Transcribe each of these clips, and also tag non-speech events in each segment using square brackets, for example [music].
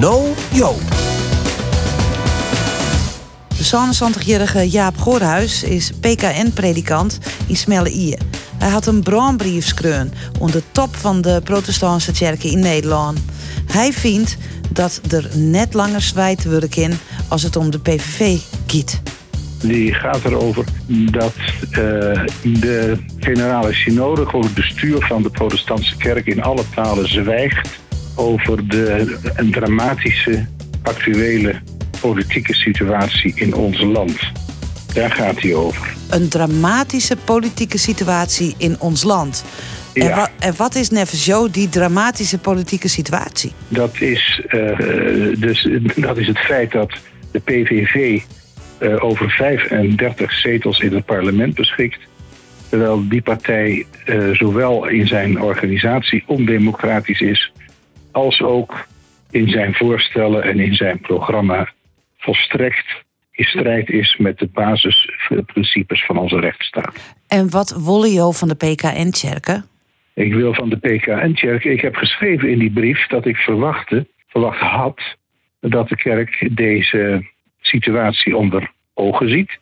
No Joop. De 77-jarige Jaap Goorhuis is PKN-predikant in Smelle Ier. Hij had een brandbrief skreun onder de top van de protestantse kerken in Nederland. Hij vindt dat er net langer zwijt worden kan als het om de PVV gaat. Die gaat erover dat uh, de generale synode, gewoon het bestuur van de protestantse kerk in alle talen zwijgt over de een dramatische actuele politieke situatie in ons land. Daar gaat hij over. Een dramatische politieke situatie in ons land. Ja. En, wa en, wat is nevens jou die dramatische politieke situatie? Dat is, uh, dus, dat is het feit dat de PVV uh, over 35 zetels in het parlement beschikt. Terwijl die partij uh, zowel in zijn organisatie ondemocratisch is, als ook in zijn voorstellen en in zijn programma volstrekt in strijd is met de basisprincipes van onze rechtsstaat. En wat wolle je van de PKN-kerken? Ik wil van de PKN-kerken. Ik heb geschreven in die brief dat ik verwachtte, verwacht had dat de kerk deze situatie onder ogen ziet.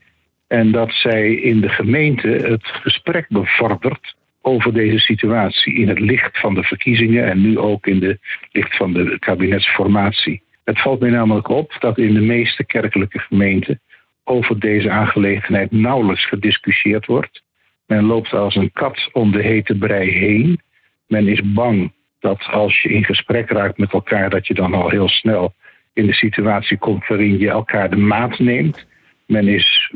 En dat zij in de gemeente het gesprek bevordert over deze situatie in het licht van de verkiezingen en nu ook in het licht van de kabinetsformatie. Het valt mij namelijk op dat in de meeste kerkelijke gemeenten over deze aangelegenheid nauwelijks gediscussieerd wordt. Men loopt als een kat om de hete brei heen. Men is bang dat als je in gesprek raakt met elkaar, dat je dan al heel snel in de situatie komt waarin je elkaar de maat neemt. Men is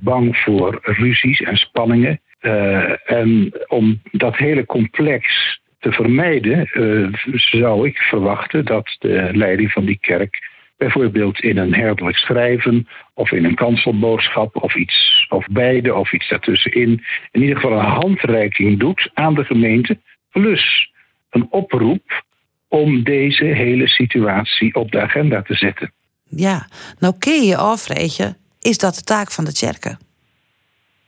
bang voor ruzies en spanningen. Uh, en om dat hele complex te vermijden, uh, zou ik verwachten dat de leiding van die kerk bijvoorbeeld in een herderlijk schrijven of in een kanselboodschap of iets of beide of iets daartussenin in ieder geval een handreiking doet aan de gemeente plus een oproep om deze hele situatie op de agenda te zetten. Ja, nou kun je afvregen, is dat de taak van de kerken?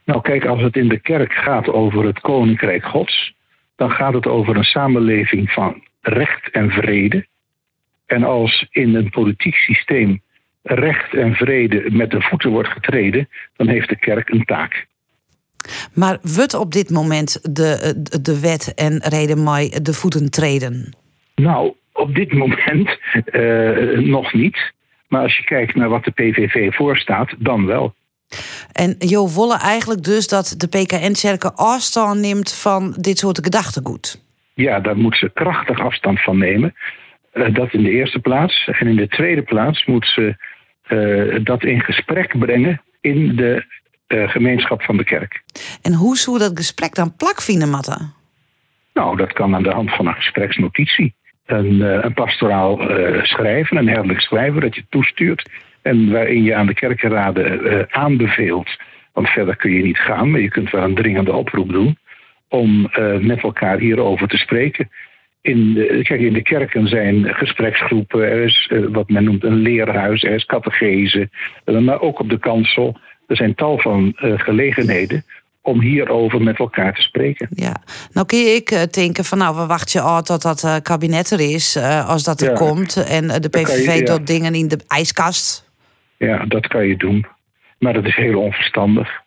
Nou kijk, als het in de kerk gaat over het koninkrijk gods, dan gaat het over een samenleving van recht en vrede. En als in een politiek systeem recht en vrede met de voeten wordt getreden, dan heeft de kerk een taak. Maar wordt op dit moment de, de wet en reden mij de voeten treden? Nou, op dit moment uh, nog niet. Maar als je kijkt naar wat de PVV voorstaat, dan wel. En Jo Wolle eigenlijk dus dat de PKN-kerken afstand neemt van dit soort gedachtegoed. Ja, daar moet ze krachtig afstand van nemen. Uh, dat in de eerste plaats. En in de tweede plaats moet ze uh, dat in gesprek brengen in de uh, gemeenschap van de kerk. En hoe zou dat gesprek dan plak vinden, Matta? Nou, dat kan aan de hand van een gespreksnotitie. Een, een pastoraal schrijven, een herderlijk schrijven dat je toestuurt en waarin je aan de kerkenraden uh, aanbeveelt, want verder kun je niet gaan, maar je kunt wel een dringende oproep doen om uh, met elkaar hierover te spreken. In de, kijk, in de kerken zijn gespreksgroepen, er is uh, wat men noemt een leerhuis, er is catechese, maar ook op de kansel. Er zijn tal van gelegenheden om hierover met elkaar te spreken. Ja, nou kun ik denken van nou, we wachten al tot dat kabinet er is, als dat er ja. komt. En de PVV ja. doet dingen in de ijskast. Ja, dat kan je doen. Maar dat is heel onverstandig.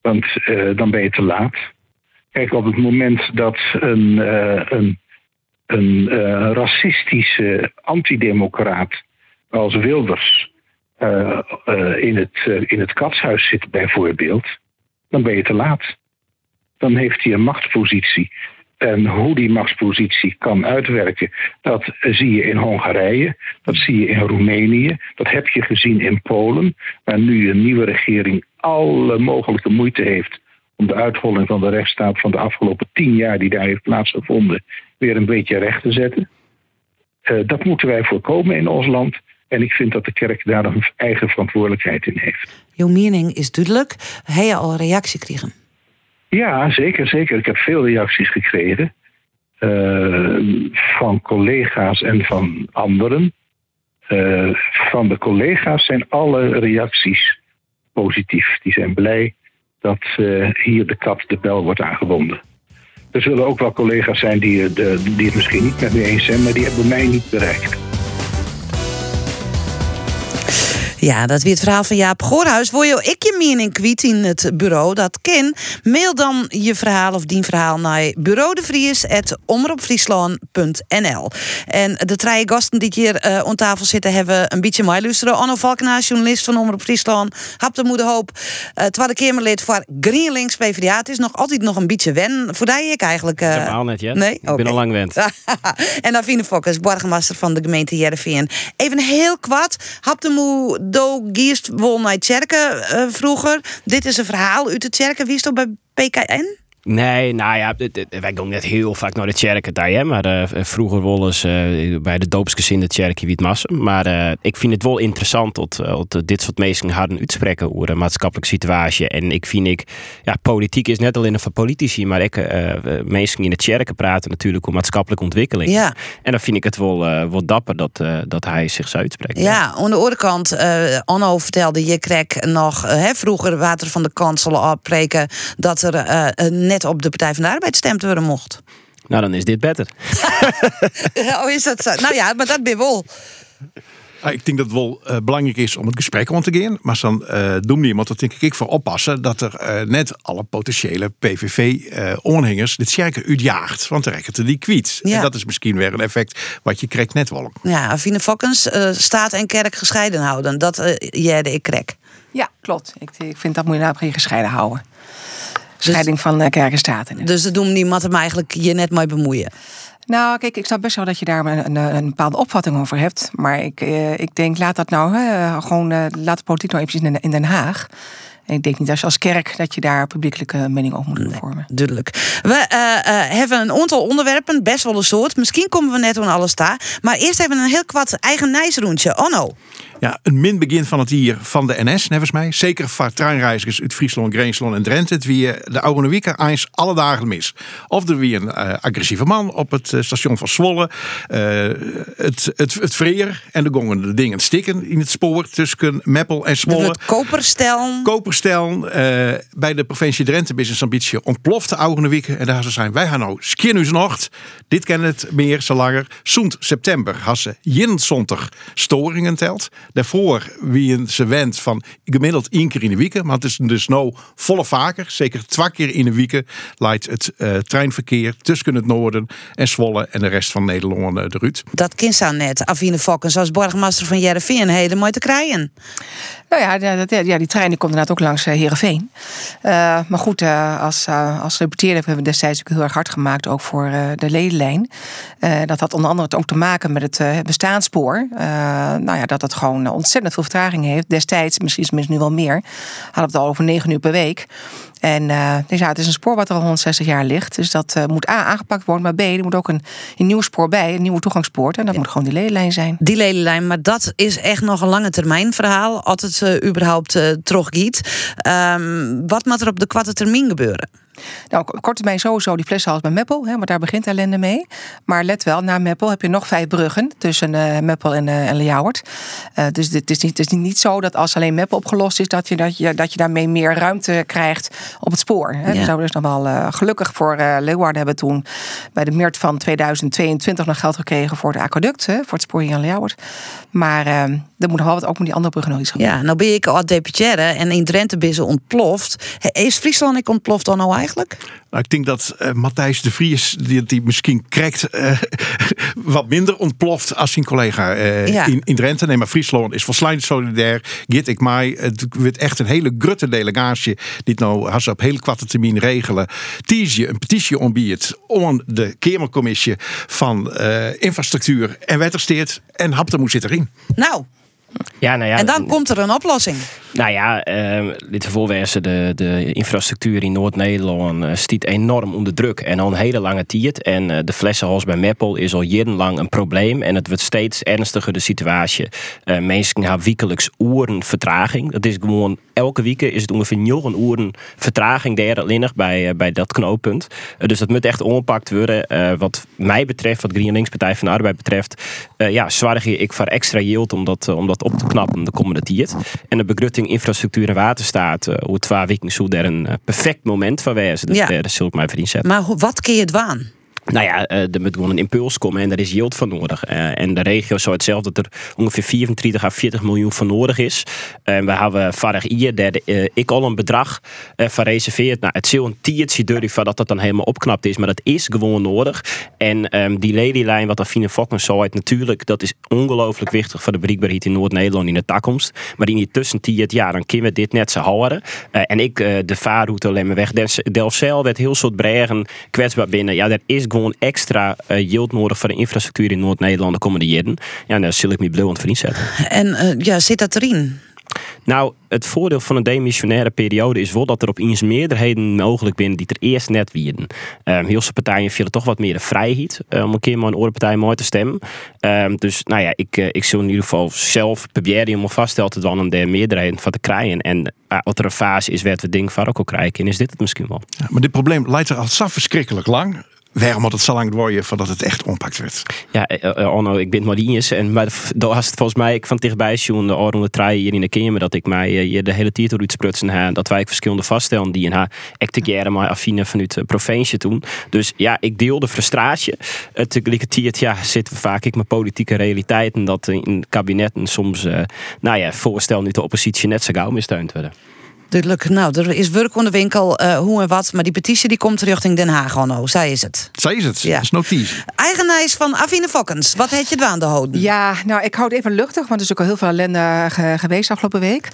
Want uh, dan ben je te laat. Kijk, op het moment dat een, uh, een, een uh, racistische antidemocraat als Wilders in, het, in het katshuis zit, bijvoorbeeld, dan ben je te laat. Dan heeft hij een machtspositie. En hoe die machtspositie kan uitwerken, dat zie je in Hongarije, dat zie je in Roemenië, dat heb je gezien in Polen, waar nu een nieuwe regering alle mogelijke moeite heeft om de uitholling van de rechtsstaat van de afgelopen tien jaar die daar heeft plaatsgevonden weer een beetje recht te zetten. Uh, dat moeten wij voorkomen in ons land. En ik vind dat de kerk daar een eigen verantwoordelijkheid in heeft. Jouw mening is duidelijk. Je al reactie gekregen? Ja, zeker, zeker. Ik heb veel reacties gekregen. Uh, van collega's en van anderen. Uh, van de collega's zijn alle reacties positief. Die zijn blij dat uh, hier de kat de bel wordt aangebonden. Er zullen ook wel collega's zijn die, de, die het misschien niet met me eens zijn, maar die hebben mij niet bereikt. Ja, dat weer het verhaal van Jaap Goorhuis. Wil je ik je mening kwijt in het bureau? Dat ken. Mail dan je verhaal of die verhaal naar bureaudevries.omroepfriesland.nl En de drie gasten die hier uh, aan tafel zitten hebben een beetje mij luisteren. Anno Valkenaar, journalist van Omroep Friesland. Hap de Moederhoop, uh, tweede Kamerlid voor GreenLinks PvdA. Het is nog altijd nog een beetje wen. Voor die ik eigenlijk... Uh... Helemaal net, ja. Nee? Ik ben al lang wend. [laughs] en Davine Fokkers, borgmaster van de gemeente Jereveen. Even heel kwad. Hap de Moe do gierst wol naar uh, vroeger. Dit is een verhaal uit de Tjerken. Wie is toch bij PKN? Nee, nou ja, wij gaan net heel vaak naar de kerk daar, maar uh, vroeger wel eens uh, bij de doopsgezin de kerk wie het massen. Maar uh, ik vind het wel interessant dat, dat dit soort mensen hadden uitspreken over de maatschappelijke situatie. En ik vind ik, ja, politiek is net alleen van politici, maar ik mensen in de kerken praten natuurlijk over maatschappelijke ontwikkeling. Ja. En dan vind ik het wel, wel dapper dat, dat hij zich zou uitspreken. Ja, aan de andere kant, Anno vertelde je kreeg nog hè, vroeger water van de kansel afpreken dat er net op de Partij van de Arbeid stemd worden mocht. Nou, dan is dit beter. [laughs] oh, is dat zo? Nou ja, maar dat ben wel. Ah, ik denk dat het wel uh, belangrijk is om het gesprek om te gaan. Maar dan uh, doen we iemand, dat denk ik, voor oppassen dat er uh, net alle potentiële PVV-onhangers dit cirkel uitjaagt. Want dan rekken die kwiet. Ja. En dat is misschien weer een effect wat je krijgt net wel. Ja, Afine Fokkens, staat en kerk gescheiden houden. Dat uh, jij ik krek. Ja, klopt. Ik, ik vind dat moet je nou gescheiden houden. Scheiding van uh, kerk en staat. Dus dat doen niemand hem eigenlijk je net mee bemoeien. Nou, kijk, ik snap best wel dat je daar een, een, een bepaalde opvatting over hebt. Maar ik, uh, ik denk, laat dat nou gewoon, uh, laat de politiek nou eventjes in, in Den Haag. En ik denk niet als je als kerk dat je daar publiekelijke mening over moet vormen. Duidelijk. We uh, hebben een aantal onderwerpen, best wel een soort. Misschien komen we net aan alles daar. Maar eerst hebben we een heel kwad eigen nijsroentje. Onno. Ja, een min begin van het hier van de NS, nevens mij. Zeker voor treinreizigers uit Friesland, Greensland en Drenthe. Het wie de oude week eens alle dagen mis. Of er wie een uh, agressieve man op het uh, station van Zwolle. Uh, het, het, het vreer en de gongen de dingen stikken in het spoor tussen Meppel en Zwolle. Het koperstel. Koperstel. bij de provincie Drenthe Business Ambitie ontploft de oude week. En daar ze zijn, wij gaan nou skiernu's nacht. Dit kennen het meer, zo langer. Zoend september had ze jinzontig storingen telt. Daarvoor wie ze went van gemiddeld één keer in de week. Maar het is dus nou volle vaker. Zeker twee keer in de week leidt het uh, treinverkeer tussen het noorden en Zwolle en de rest van Nederland uh, de Ruut. Dat kind zou net Avine Fokkens als borgmaster van Jereveen hele mooi te krijgen. Nou ja, ja, ja, die trein die komt inderdaad ook langs uh, Heerenveen. maar goed, als, als hebben we destijds ook heel erg hard gemaakt. Ook voor de ledenlijn. dat had onder andere ook te maken met het bestaanspoor. nou ja, dat dat gewoon ontzettend veel vertraging heeft. Destijds, misschien is het nu wel meer, hadden we het al over negen uur per week. En uh, dus ja, het is een spoor wat er al 160 jaar ligt. Dus dat uh, moet A, aangepakt worden. Maar B, er moet ook een, een nieuw spoor bij. Een nieuwe toegangspoort. En dat ja. moet gewoon die ledenlijn zijn. Die ledenlijn, maar dat is echt nog een lange termijn verhaal. Altijd uh, überhaupt uh, teruggiet. Um, wat moet er op de korte termijn gebeuren? Nou, termijn sowieso die flessenhals bij Meppel, hè, want daar begint ellende mee. Maar let wel, na Meppel heb je nog vijf bruggen tussen uh, Meppel en, uh, en. Uh, dus het is, niet, het is niet zo dat als alleen Meppel opgelost is, dat je, dat je, dat je daarmee meer ruimte krijgt op het spoor. Hè. Ja. We zouden dus nog wel gelukkig voor Leeuwarden hebben toen bij de maart van 2022 nog geld gekregen voor het aquaduct, hè, voor het spoor hier in Ljouwert. Maar er moet nog wel wat ook met die andere bruggen nog iets gebeuren. Ja, nou ben ik al deputaire en in Drenthe ben ze ontploft. Is Friesland ik ontploft dan nou eigenlijk? Nou, ik denk dat uh, Matthijs de Vries, die, die misschien krijgt, uh, [laughs] wat minder ontploft als zijn collega uh, ja. in, in Drenthe. Nee, maar Friesland is volslagen solidair. Git ik mij. Het wordt echt een hele grutte delegatie. Die nou als op hele kwarte termijn regelen. Tiesje een petitie ombiedt om de Kamercommissie van infrastructuur en wettersteert. En Hapte moet zitten erin. Nou, ja, nou ja, en dan komt er een oplossing. Nou ja, uh, dit de, de infrastructuur in Noord-Nederland uh, stiet enorm onder druk en al een hele lange tijd. En uh, de flessenhals bij Meppel is al jarenlang een probleem en het wordt steeds ernstiger de situatie. Uh, mensen hebben wekelijks uren vertraging. Dat is gewoon elke week is het ongeveer 9 uren vertraging daar bij, bij dat knooppunt. dus dat moet echt ongepakt worden. wat mij betreft, wat GreenLinks Partij van de Arbeid betreft, ja, zorg ik voor extra yield om dat, om dat op te knappen de komende tijd. En de begrutting infrastructuur en waterstaat, uh, hoe twee weken daar een uh, perfect moment van wijzen. Dus ja. daar zult mij vriend zetten. Maar wat kun je het waan? Nou ja, er moet gewoon een impuls komen en daar is yield van nodig. en de regio zou het zelf dat er ongeveer 34 à 40 miljoen van nodig is. En we hebben vorig jaar ik al een bedrag van reserveerd. Nou, het zal een tiertje durf dat dat dan helemaal opknapt is, maar dat is gewoon nodig. En ehm, die ladylijn, wat Afine Fokken zo natuurlijk, dat is ongelooflijk wichtig voor de bereikbaarheid in Noord-Nederland in de toekomst. Maar in die tussentijd, ja, dan kunnen we dit net zo houden. en ik, de vaarroute alleen maar weg. Delfzijl werd heel soort bregen kwetsbaar binnen. Ja, er is gewoon extra uh, yield nodig voor de infrastructuur in Noord-Nederland de komende jaren. Ja, daar zul ik me blauw aan zetten. En uh, ja, zit dat erin? Nou, het voordeel van een demissionaire periode is wel dat er op eens meerderheden mogelijk binnen die er eerst net wierden. Um, heel veel partijen vielen toch wat meer de vrijheid uh, om een keer maar een oorpartij mooi te stemmen. Um, dus nou ja, ik, uh, ik zal in ieder geval zelf proberen om vaststellen te dan een de meerderheden van te krijgen. En uh, wat er een fase is, werd we ding van ook al krijgen, is dit het misschien wel. Ja, maar dit probleem leidt er al zo verschrikkelijk lang waarom had het zo lang worden voordat het echt ompakt werd? Ja, uh, Onno, ik ben Marinius. En maar daar volgens mij ik van dichtbij zien de orde trein hier in de kamer dat ik mij de hele titel uitsprutsen ha dat wij verschillende vaststellen die in haar acte maar affine vanuit de provincie toen. Dus ja, ik deel de frustratie. Tegelijkertijd ja, zitten vaak ik mijn politieke realiteiten dat in kabinetten soms uh, nou ja, voorstel nu de oppositie net zo gauw missteund worden. Duidelijk. Nou, er is werk onder de winkel, uh, hoe en wat. Maar die petitie die komt richting Den Haag, Onno. Zij is het. Zij is het. Ja. Dat is notitie. Eigenijs van Avine Fokkens. Wat heb je aan de houden? Ja, nou, ik houd even luchtig. Want er is ook al heel veel ellende geweest afgelopen week.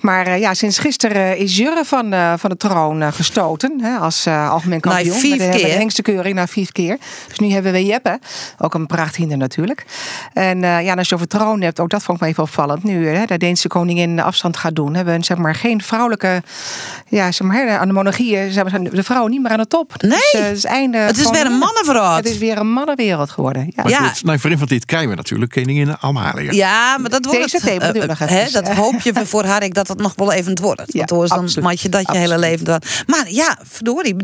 Maar uh, ja, sinds gisteren is Jurre van, uh, van de troon uh, gestoten. Hè, als algemeen kampioen. Nou, vijf met, keer. Met de hengste keuring na vijf keer. Dus nu hebben we Jeppe. Ook een prachthinder natuurlijk. En ja, als je over troon hebt, ook dat vond ik me even opvallend. Nu hè, de Deense koningin afstand gaat doen. Hebben we zeg maar geen vrouwelijke ja, zeg maar, aan de monarchie zijn de vrouwen niet meer aan de top. Nee, dus, uh, het is, einde het is weer een mannenverhaal. Het is weer een mannenwereld geworden. Ja. Maar ja. Goed, nou, voor van dit krijgen we natuurlijk koningin Amalia. Ja, maar dat wordt Deze het, uh, nog hè, Dat hoop je [laughs] voor haar ik dat het nog wel even wordt. Ja, Want dan maak je dat je absoluut. hele leven dan. Maar ja, verdorie.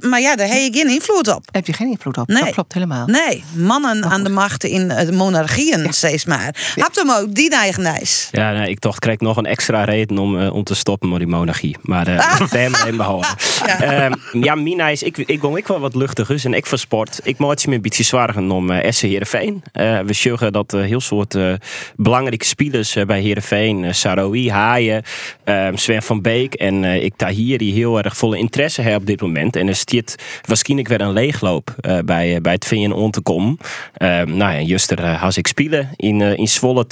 Maar ja, daar heb je geen invloed op. Heb je geen invloed op? Nee. Dat klopt helemaal. Nee, mannen aan de macht in de monarchieën ja. steeds maar. Ja. Hem ook die eigenijs. Ja, nee, ik dacht, krijg nog een extra reden om, uh, om te stoppen met die monarchie. Maar [laughs] uh, hem behouden. Ja, um, ja Mina is, ik, ik wil ik wel wat luchtiger en ik voor sport. Ik maak het me een beetje zwaar om uh, Essen Heerenveen. Uh, we zeggen dat uh, heel soort uh, belangrijke spelers bij Heerenveen, Saroui, Haaien, um, Sven van Beek en ik die heel erg volle interesse hebben op dit moment. En er stiert waarschijnlijk weer een leegloop bij, bij het VN om te komen. Um, nou ja, juster uh, ik spelen in, in Zwolle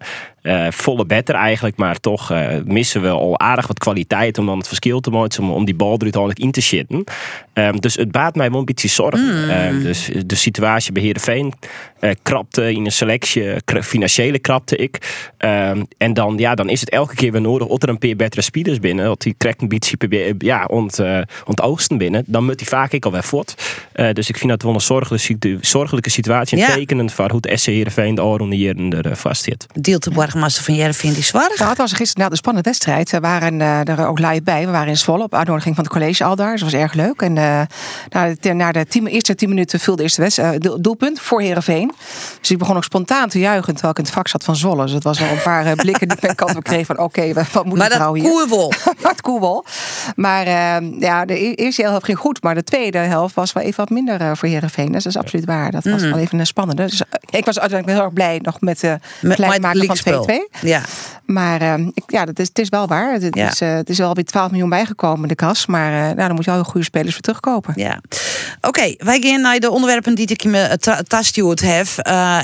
2-2. Uh, volle better eigenlijk, maar toch uh, missen we al aardig wat kwaliteit om dan het verschil te maken, om, om die bal er uiteindelijk in te zitten. Um, dus het baat mij wel een beetje zorgen. Mm. Um, dus de situatie bij Heerenveen krapte in een selectie, financiële krapte ik. Um, en dan, ja, dan is het elke keer weer nodig dat er een paar betere speeders binnen, dat die krijgt een beetje ja, ont, ontoosten binnen, dan moet die vaak ik alweer voort. dus ik vind dat wel een zorgelijke, zorgelijke situatie, en Ja. tekenend voor hoe het SC Heerenveen de oren hier er vast zit. Deelt de burgemeester van Jervin die zwaar? Nou, het was gisteren na de spannende wedstrijd. We waren uh, er ook live bij. We waren in Zwolle op uitnodiging van het college al daar. Dus dat was erg leuk. En uh, na de, na de tien, eerste tien minuten viel de eerste wedstrijd, uh, doelpunt voor Herenveen. Dus ik begon ook spontaan te juichen terwijl ik in het vak zat van Zwolle. Dus het was wel een paar [laughs] blikken die ik mijn kant op kreeg van oké, okay, wat moet maar die vrouw hier? Koerbol. het [laughs] koerbol. Maar ja, de eerste helft ging goed. Maar de tweede helft was wel even wat minder voor Herenveen. Dus dat is absoluut waar. Dat was Mm. wel even een spannende. Dus ik was uiteindelijk heel erg blij nog met de Met- klein met maken van leaguespel. 2-2. Ja. Maar uh, ik, ja, dat is, het is wel waar. Het, Ja. is, uh, het is wel weer 12 miljoen bijgekomen in de kas. Maar uh, nou, dan moet je al goede spelers weer terugkopen. Ja. Oké, wij gaan naar de onderwerpen die ik me tastjoerd heb.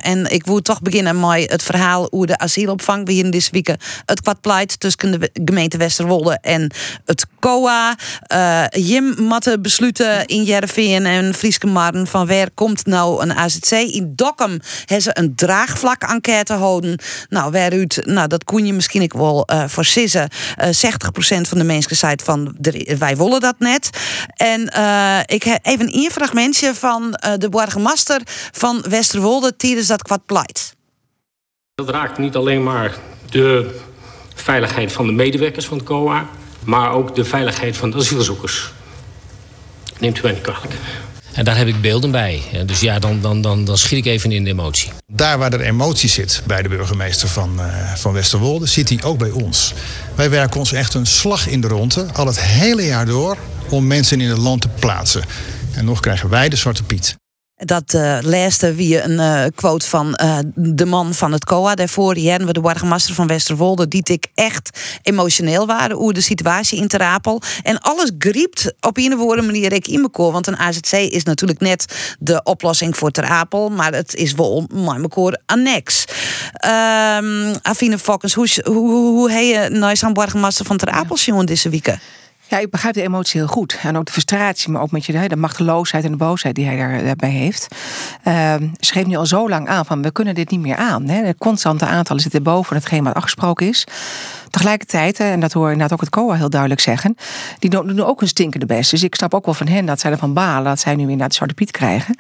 En ik wil toch beginnen met het verhaal hoe de asielopvang hier in deze week het kwadpleit tussen de gemeente Westerwolde en het COA. Jim matte besluiten in Jervin en Frieske Marden van waar komt nou een AZC. In Dokkum hebben ze een draagvlak enquête houden. Nou, waaruit, nou dat kon je misschien ik wel uh, voorzissen. Uh, 60% van de mensen zei van "Er- wij willen dat net. En eh, ik heb even een fragmentje van eh, de burgemeester van Westerwolde tijdens dat kwadpleit. Dat raakt niet alleen maar de veiligheid van de medewerkers van het COA, maar ook de veiligheid van de asielzoekers. Neemt u mij niet kwalijk. En daar heb ik beelden bij. Dus ja, dan, dan, dan, dan schiet ik even in de emotie. Daar waar er emotie zit bij de burgemeester van, uh, van Westerwolde, zit die ook bij ons. Wij werken ons echt een slag in de ronde, al het hele jaar door, om mensen in het land te plaatsen. En nog krijgen wij de Zwarte Piet. Dat uh, laatste wie een uh, quote van uh, de man van het COA. Daarvoor hadden we de burgemeester van Westerwolde. Die ik echt emotioneel waren over de situatie in Terapel. En alles griept op een of andere manier ik in me Want een AZC is natuurlijk net de oplossing voor Terapel. Maar het is wel mijn koor annex. Um, Afine Fokkens, hoe, hoe, hoe, hoe je nou zo'n burgemeester van Terapel jongen deze week? Ja, ik begrijp de emotie heel goed. En ook de frustratie, maar ook met je de machteloosheid en de boosheid die hij daarbij heeft. Ze geeft nu al zo lang aan van we kunnen dit niet meer aan. Hè. De constante aantallen zitten boven hetgeen wat afgesproken is. Tegelijkertijd, en dat hoor inderdaad ook het COA heel duidelijk zeggen, die doen ook een stinkende best. Dus ik snap ook wel van hen dat zij ervan balen dat zij nu weer naar de Zwarte Piet krijgen.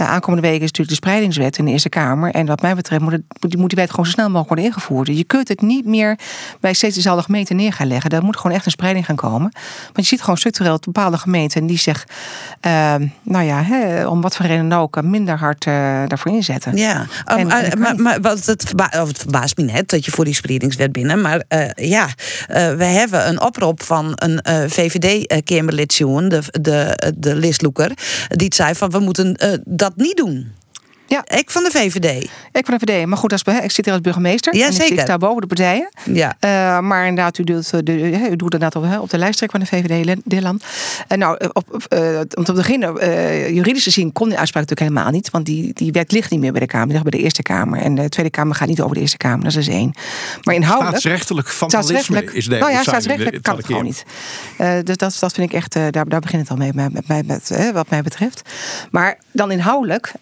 Uh, aankomende week is natuurlijk de spreidingswet in de Eerste Kamer. En wat mij betreft moet, moet die wet gewoon zo snel mogelijk worden ingevoerd. Je kunt het niet meer bij steeds dezelfde gemeente neer leggen. Daar moet gewoon echt een spreiding gaan komen. Want je ziet gewoon structureel bepaalde gemeenten die zich, uh, nou ja, hè, om wat voor reden ook, minder hard uh, daarvoor inzetten. Ja, um, en, maar, maar, wat het, verba het verbaast me net dat je voor die spreidingswet binnen, maar ja, uh, we hebben een oproep van een VVD-Kamerlid, de, de, de Listloeker, die zei van we moeten dat niet doen. Ja. Ik van de VVD. Ik van de VVD. Maar goed, als, ik zit hier als burgemeester. Ja, en zeker. Ik zit daar boven de partijen. Ja. Uh, maar inderdaad, u doet, de, u doet inderdaad op, op de lijsttreek van de VVD, Dilland. En nou, op, uh, om te beginnen, uh, juridisch gezien kon die uitspraak natuurlijk helemaal niet. Want die, die wet ligt niet meer bij de Kamer. Die ligt bij de Eerste Kamer. En de Tweede Kamer gaat niet over de Eerste Kamer. Dat is één. Maar inhoudelijk... Staatsrechtelijk vandalisme is de Nou ja, staatsrechtelijk kan het gewoon niet. dus dat, dat vind ik echt, daar, daar begint het al mee, met, met, met, wat mij betreft. Maar dan inhoudelijk,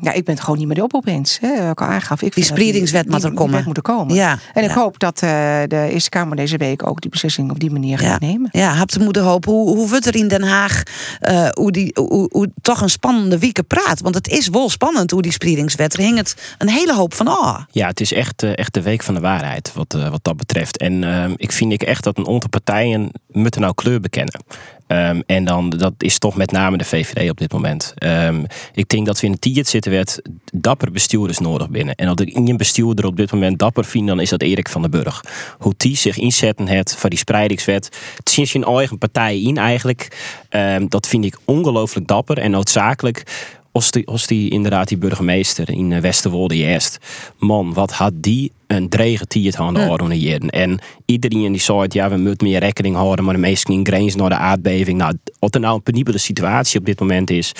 ja, ik ben het gewoon niet meer de oproep eens. Hè, ik al aangaf. Ik die spreidingswet moet er komen. moeten komen. Ja, en ik ja. hoop dat uh, de Eerste Kamer deze week ook die beslissing op die manier gaat ja. nemen. Ja, hebt moeten hopen. Hoe, hoe wordt er in Den Haag uh, hoe die, hoe, hoe, toch een spannende wieken praat? Want het is wel spannend hoe die spreidingswet. Er hing het een hele hoop van ah. Ja, het is echt, uh, echt de week van de waarheid wat, wat dat betreft. En ehm, ik vind ik echt dat een aantal partijen moeten nou kleur bekennen. Um, en dan, dat is toch met name de VVD op dit moment. Um, ik denk dat we in een tiert zitten werd dapper bestuurders nodig binnen. En als in een bestuurder op dit moment dapper vind, dan is dat Erik van den Burg. Hoe die zich inzetten het voor die spreidingswet. Het is zijn eigen partij in eigenlijk. Um, dat vind ik ongelooflijk dapper en noodzakelijk. Als die, als die inderdaad die burgemeester in Westerwolde eerst. Man, wat had die een drege tiert aan de Ja. organiseren. En iedereen die zei, ja, we moeten meer rekening houden, maar de meesten in grens naar de aardbeving. Nou, wat er nou een penibele situatie op dit moment is,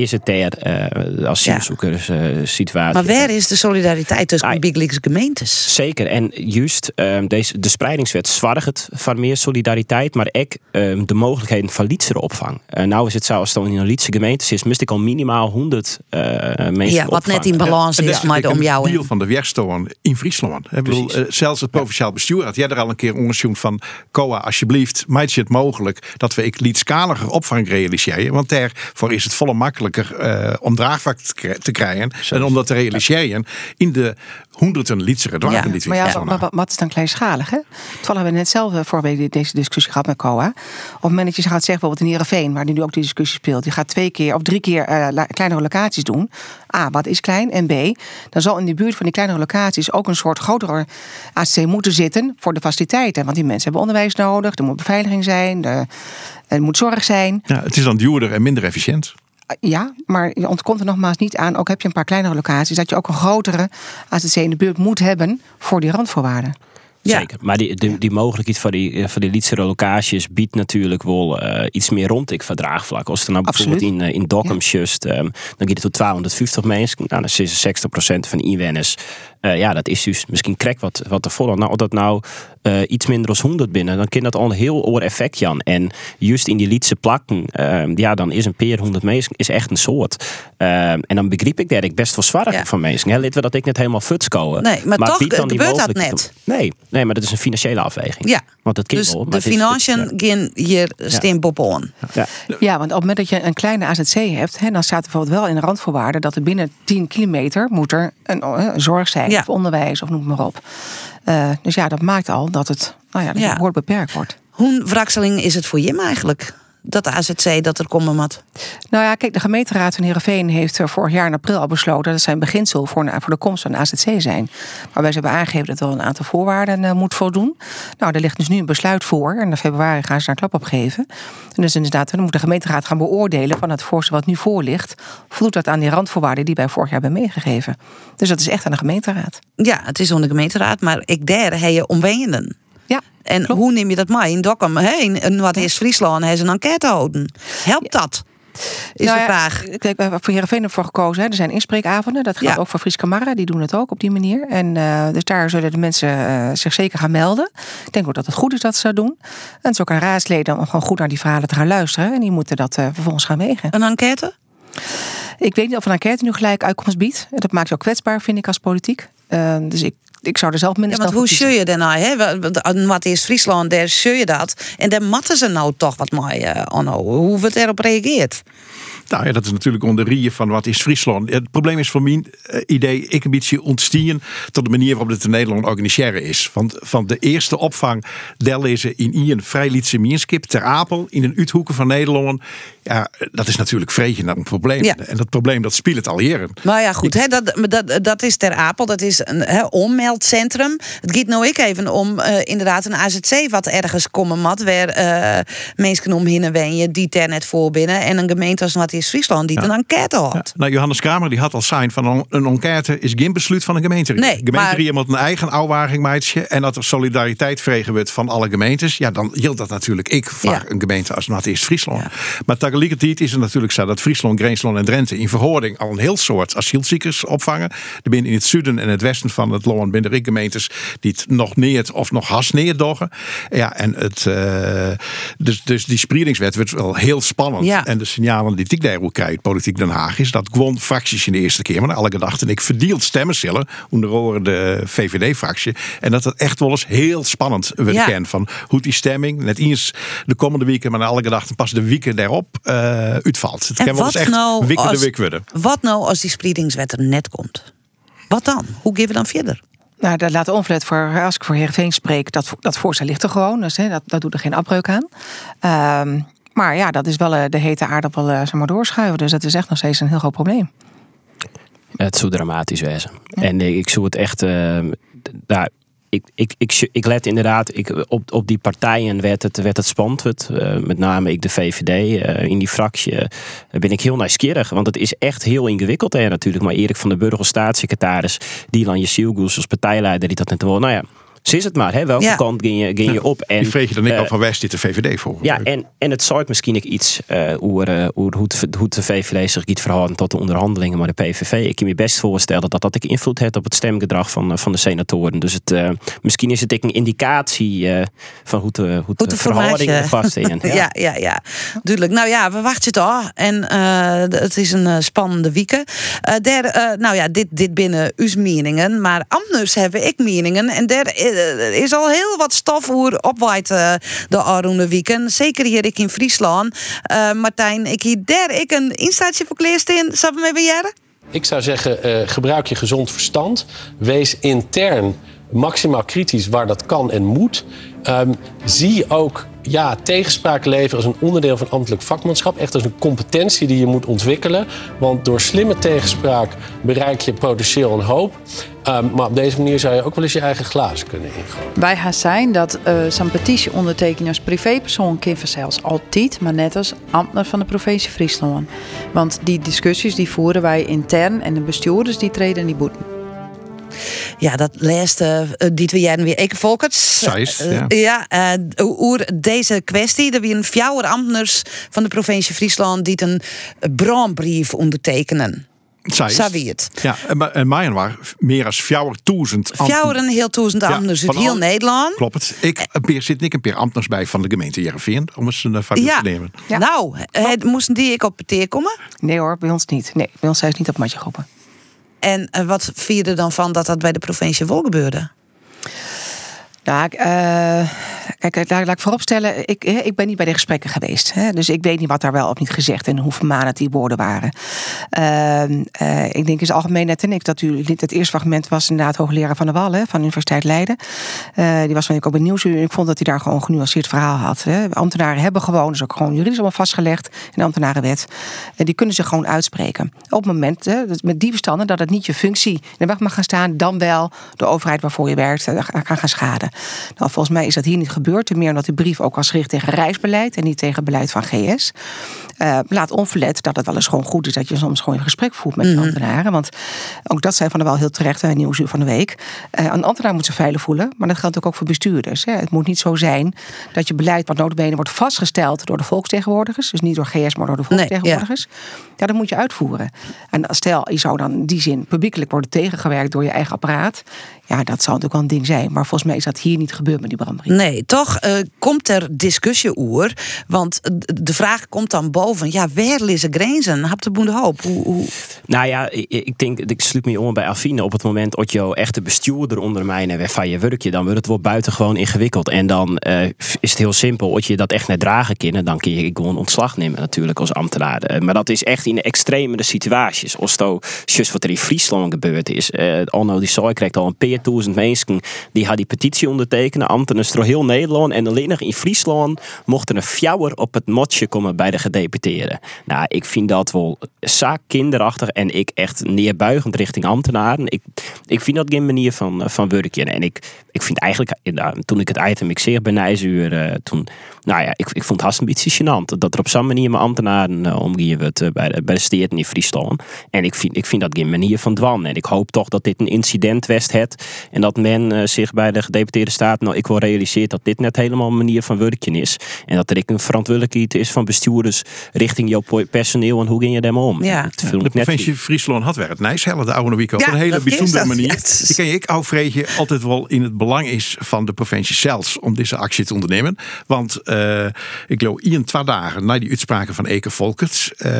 is het ter uh, asielzoekers uh, situatie. Maar waar is de solidariteit tussen Ah, big leagues gemeentes? Zeker. En juist um, deze, de spreidingswet zwargt het van meer solidariteit, maar ook um, de mogelijkheden van lietsere opvang. Uh, nou is het zo, als het dan in een lietse gemeente is, moest ik al minimaal 100 uh, mensen Ja, wat net in balans is, maar om jou in. van de Wegstoorn in Friesland. Ik bedoel, eh, zelfs het provinciaal bestuur had jij er al een keer onderzoek van. COA, alsjeblieft, maakt je het mogelijk dat we ik lietskaliger opvang realiseren. Want daarvoor is het volle makkelijker eh, om draagvlak te kri- te krijgen. En om dat te realiseren in de honderden lietsere dwarken die Maar ja, maar wat, is dan kleinschalig? Hè? Toevallig hebben we net zelf eh, week deze discussie gehad met COA. Op het moment dat je gaat zeggen, bijvoorbeeld in Heerenveen, waar nu ook die discussie speelt, je gaat twee keer of drie keer eh, kleinere locaties doen. A, wat is klein? En B, dan zal in de buurt van die kleinere locaties ook een soort grotere ACC moeten zitten voor de faciliteiten. Want die mensen hebben onderwijs nodig, er moet beveiliging zijn, er, er moet zorg zijn. Ja, het is dan duurder en minder efficiënt. Ja, maar je ontkomt er nogmaals niet aan, ook heb je een paar kleinere locaties, dat je ook een grotere ACC in de buurt moet hebben voor die randvoorwaarden. Ja. Zeker. Maar die, die, die mogelijkheid voor die, eh, voor die lietsere locaties biedt natuurlijk wel eh, iets meer rond ik verdraagvlak. Als er nou bijvoorbeeld in, eh, in Dokkum just, ehm, dan gaat het tot 250 mensen. Nou, dat is 60% van de inwoners. Eh, ja, dat is dus misschien krek wat, wat te volle. Nou, dat nou eh, iets minder als 100 binnen, dan kan dat al een heel oor effect, Jan. En juist in die lietse plakken, ehm, ja, dan is een peer 100 mensen is echt een soort. Ehm, en dan begreep ik dat ik best wel zwaar Ja. van mensen. Lid we dat ik net helemaal futskoen. Nee, maar toch dan die gebeurt dat net. Nee, nee, maar dat is een financiële afweging. Ja. Want dat Dus wel, maar de financiën gaan hier steenpop on. Ja. Ja, want op het moment dat je een kleine AZC hebt, hè, dan staat er bijvoorbeeld wel in de randvoorwaarden dat er binnen 10 kilometer moet er een, eh, een zorg zijn, Ja. of onderwijs, of noem maar op. Eh, dus ja, dat maakt al dat het, nou ja, dat Ja. het behoorlijk beperkt wordt. Hoe wrakseling is het voor Jim eigenlijk? Dat AZC dat er komen moet? Nou ja, kijk, de gemeenteraad van Heerenveen heeft er vorig jaar in april al besloten dat zijn beginsel voor, voor de komst van de AZC zijn. Waarbij ze hebben aangegeven dat er wel een aantal voorwaarden uh, moet voldoen. Nou, er ligt dus nu een besluit voor. En in februari gaan ze daar klap op geven. En dus inderdaad, dan moet de gemeenteraad gaan beoordelen van het voorstel wat nu voor ligt. Voldoet dat aan die randvoorwaarden die wij vorig jaar hebben meegegeven. Dus dat is echt aan de gemeenteraad. Ja, het is aan de gemeenteraad, maar ik der heb je omwenen. En hoe neem je dat mee? In Dokkum heen, en wat is Friesland, heeft een enquête houden. Helpt dat? Is nou de ja, vraag. Kijk, we hebben voor Heerenveen ervoor gekozen. Hè. Er zijn inspreekavonden. Dat geldt Ja. ook voor Fries Camara. Die doen het ook op die manier. En eh, dus daar zullen de mensen eh, zich zeker gaan melden. Ik denk ook dat het goed is dat ze dat doen. En het is ook aan raadsleden om gewoon goed naar die verhalen te gaan luisteren. En die moeten dat eh, vervolgens gaan wegen. Een enquête? Ik weet niet of een enquête nu gelijk uitkomst biedt. En Dat maakt je ook kwetsbaar, vind ik, als politiek. Eh, dus ik, ik zou er zelf minder Ja, want hoe zul je daarna? Hè? Wat- is Friesland, daar zul je dat. En daar matten ze nou toch wat mee, eh, Onno. Hoe wordt erop reageert? Nou ja, dat is natuurlijk onder rieën van wat is Friesland. Het probleem is voor mijn eh, idee, ik een beetje ontstien tot de manier waarop het in Nederland organiseren is. Want van de eerste opvang, daar lezen in Ien vrij Lietse Mierskip ter Apel in een uithoeken van Nederland. Ja, dat is natuurlijk vregen naar een probleem. Ja. En dat probleem dat speelt al jaren. Maar ja, goed, hè, dat, dat, dat is Ter Apel. Dat is een hè, ommeldcentrum. Het gaat nou ik even om eh, inderdaad een AZC wat ergens komen mat. Waar eh mensen omheen en wenje die ter net voor binnen. En een gemeente als wat is Friesland die een enquête had. Nou, Johannes Kramer die had al zijn van een, enquête is geen besluit van een gemeente. Nee, gemeente maar- moet een eigen ouwaging maatje en dat er solidariteit vregen wordt van alle gemeentes. Ja, dan geldt dat natuurlijk ik voor Ja. een gemeente als het is Friesland. Maar tegelijkertijd is het natuurlijk zo dat Friesland, Greensland en Drenthe in verhouding al een heel soort asielziekers opvangen. Er binnen in het zuiden en het westen van het land binnen er gemeentes die het nog neert of nog has neerdoggen. Ja, en het, eh, dus, dus die spreidingswet wordt wel heel spannend. Ja. En de signalen die ik daar ook krijg, politiek Den Haag, is dat gewoon fracties in de eerste keer, maar alle gedachten, ik verdeeld stemmen zullen, onder andere de VVD-fractie. En dat het echt wel eens heel spannend wordt Ja. van hoe die stemming, net eens de komende weken, maar naar alle gedachten pas de weken daarop eh uitvalt. Het En kan wel eens echt nou wikken de als- wik worden. Wat nou als die spreidingswet er net komt? Wat dan? Hoe geven we dan verder? Nou, dat laat onverlet voor, als ik voor Heerenveen spreek, dat, dat voorstel ligt er gewoon. Dus hè, dat, dat doet er geen afbreuk aan. Ehm, maar ja, dat is wel eh, de hete aardappel eh, zeg maar, doorschuiven. Dus dat is echt nog steeds een heel groot probleem. Het zou dramatisch wezen. En ik zou het echt. eh, daar, ik, ik, ik, ik let inderdaad, ik, op, op die partijen werd het, werd het spannend. Eh, met name ik de VVD. eh, in die fractie eh, ben ik heel nieuwsgierig. Want het is echt heel ingewikkeld. Hè, natuurlijk. Maar Erik van den Burg als staatssecretaris. Dylan Jezielgoes als partijleider. Die dat net wel. Nou ja, ze is het maar. Hè, welke Ja. kant ging je, ging je op? En, Die vreeg je dan niet eh, al van West dit de VVD voor. ja, en, en het zou misschien ook iets eh, hoe, er, eh, hoe, hoe, hoe de VVD zich niet verhouden tot de onderhandelingen met de PVV. Ik kan me best voorstellen dat dat ook invloed heeft op het stemgedrag van, eh, van de senatoren. Dus het, eh, misschien is het ook een indicatie eh, van hoe de, hoe Hoe de, de verhoudingen vast zijn. [laughs] Ja, ja, ja. Duidelijk. Nou ja, we wachten het al. En eh, het is een spannende week. Eh der, nou ja, dit, dit binnen uw meningen. Maar anders hebben ik meningen. En er eh, is al heel wat stof hoe opwaait eh, de Aroene weekend. Zeker hier ik in Friesland. Eh, Martijn, ik hier der ik een instaatje voor kleersteen. Zal we mee jaren? Ik zou zeggen, gebruik je gezond verstand. Wees intern maximaal kritisch waar dat kan en moet. Ehm, zie ook ja, tegenspraak leveren als een onderdeel van ambtelijk vakmanschap. Echt als een competentie die je moet ontwikkelen. Want door slimme tegenspraak bereik je potentieel een hoop. Ehm, maar op deze manier zou je ook wel eens je eigen glazen kunnen ingooien. Wij gaan zijn dat eh zo'n als privépersoon kind zelfs altijd, maar net als ambtenaar van de provincie Friesland. Want die discussies die voeren wij intern en de bestuurders die treden die boeten. Ja, dat laatste, uh, die twee jaren weer Eke Volkerts. Zeist, Eh, ja. ja, eh, oer deze kwestie. Er waren fjouwer ambtenaren van de provincie Friesland die een brandbrief ondertekenen. Zij Zo wie het. Ja, en, maar- en mij waren meer dan 4000 Fjouwer heel duizend ambtenaren uit van heel al- Nederland. Klopt het. Ik een peer, zit ik een peer ambtenars bij van de gemeente Jereveen. Om eens een Ja. te nemen. Nou, moesten die ik op peteer komen? Nee hoor, bij ons niet. Nee, bij ons zijn ze niet op matje groepen. En eh, wat vierde dan van dat dat bij de provincie wel gebeurde? Nou, ik, eh, Kijk, eh, laat, laat ik vooropstellen, ik, ik ben niet bij de gesprekken geweest. Hè, dus ik weet niet wat daar wel of niet gezegd en hoe vermanend die woorden waren. Ehm, eh, ik denk in het algemeen net en ik dat u het eerste fragment was inderdaad hoogleraar van de Wal hè, van de Universiteit Leiden. Die was van ik ook en ik vond dat hij daar gewoon een genuanceerd verhaal had. Hè. Ambtenaren hebben gewoon, dus ook gewoon juridisch allemaal vastgelegd in de ambtenarenwet. En die kunnen zich gewoon uitspreken. Op het moment, met die verstanden, dat het niet je functie in de weg mag gaan staan, dan wel de overheid waarvoor je werkt kan gaan schaden. Nou, volgens mij is dat hier niet gebeurd. Meer omdat die brief ook was gericht tegen reisbeleid en niet tegen beleid van GS. Uh, laat onverlet dat het wel eens gewoon goed is dat je soms gewoon een gesprek voert met mm ambtenaren. Want ook dat zijn van de wel heel terecht bij Nieuwsuur van de Week. Uh, een ambtenaar moet zich veilig voelen, maar dat geldt ook voor bestuurders. Hè. Het moet niet zo zijn dat je beleid wat notabene wordt vastgesteld door de volksvertegenwoordigers. Dus niet door GS, maar door de volksvertegenwoordigers. Nee, ja. ja, dat moet je uitvoeren. En stel, je zou dan in die zin publiekelijk worden tegengewerkt door je eigen apparaat. Ja, dat zou natuurlijk wel een ding zijn. Maar volgens mij is dat hier niet gebeurd met die brandbrief. Nee, toch uh, komt er discussie oer. Want de vraag komt dan boven. Ja, waar liggen grenzen? Heb de boende hoop? Hoe, hoe... Nou ja, ik denk, ik sluit me om bij Afine. Op het moment dat je echte bestuurder onder mij en van je werkje, dan wordt het wel buitengewoon ingewikkeld. En dan uh, is het heel simpel. Als je dat echt net dragen kunnen, dan kun je gewoon ontslag nemen natuurlijk als ambtenaar. Uh, maar dat is echt in de extremere situaties. Als het wat er in Friesland gebeurd is. Uh, Anno die zei, krijgt al een peer duizend mensen die had die petitie ondertekenen. Ambtenaren door heel Nederland en alleen nog in Friesland mochten een fjouwer op het motje komen bij de Nou, ik vind dat wel zaak kinderachtig en ik echt neerbuigend richting ambtenaren. Ik, ik vind dat geen manier van, van werken. En ik, ik vind eigenlijk, toen ik het item zeer bij Nijzuur, uh, toen, nou ja, ik, ik vond het hartstikke beetje gênant dat er op zo'n manier mijn ambtenaren uh, omgeven bij, de, bij de steden in Friesland. En ik vind, ik vind dat geen manier van dwan. En ik hoop toch dat dit een incident west het en dat men zich bij de gedeputeerde staat, nou ik wil realiseren dat dit net helemaal een manier van werken is. En dat er ik een verantwoordelijkheid is van bestuurders richting jouw personeel en hoe ging je daarmee om? Ja. ja de provincie Friesland had weer het Nijshelle de oude week op ja, een hele bijzondere manier. Yes. Die ken je ik, vreetje, altijd wel in het belang is van de provincie zelfs om deze actie te ondernemen. Want uh, ik geloof in twee dagen na die uitspraken van Eke Volkerts uh,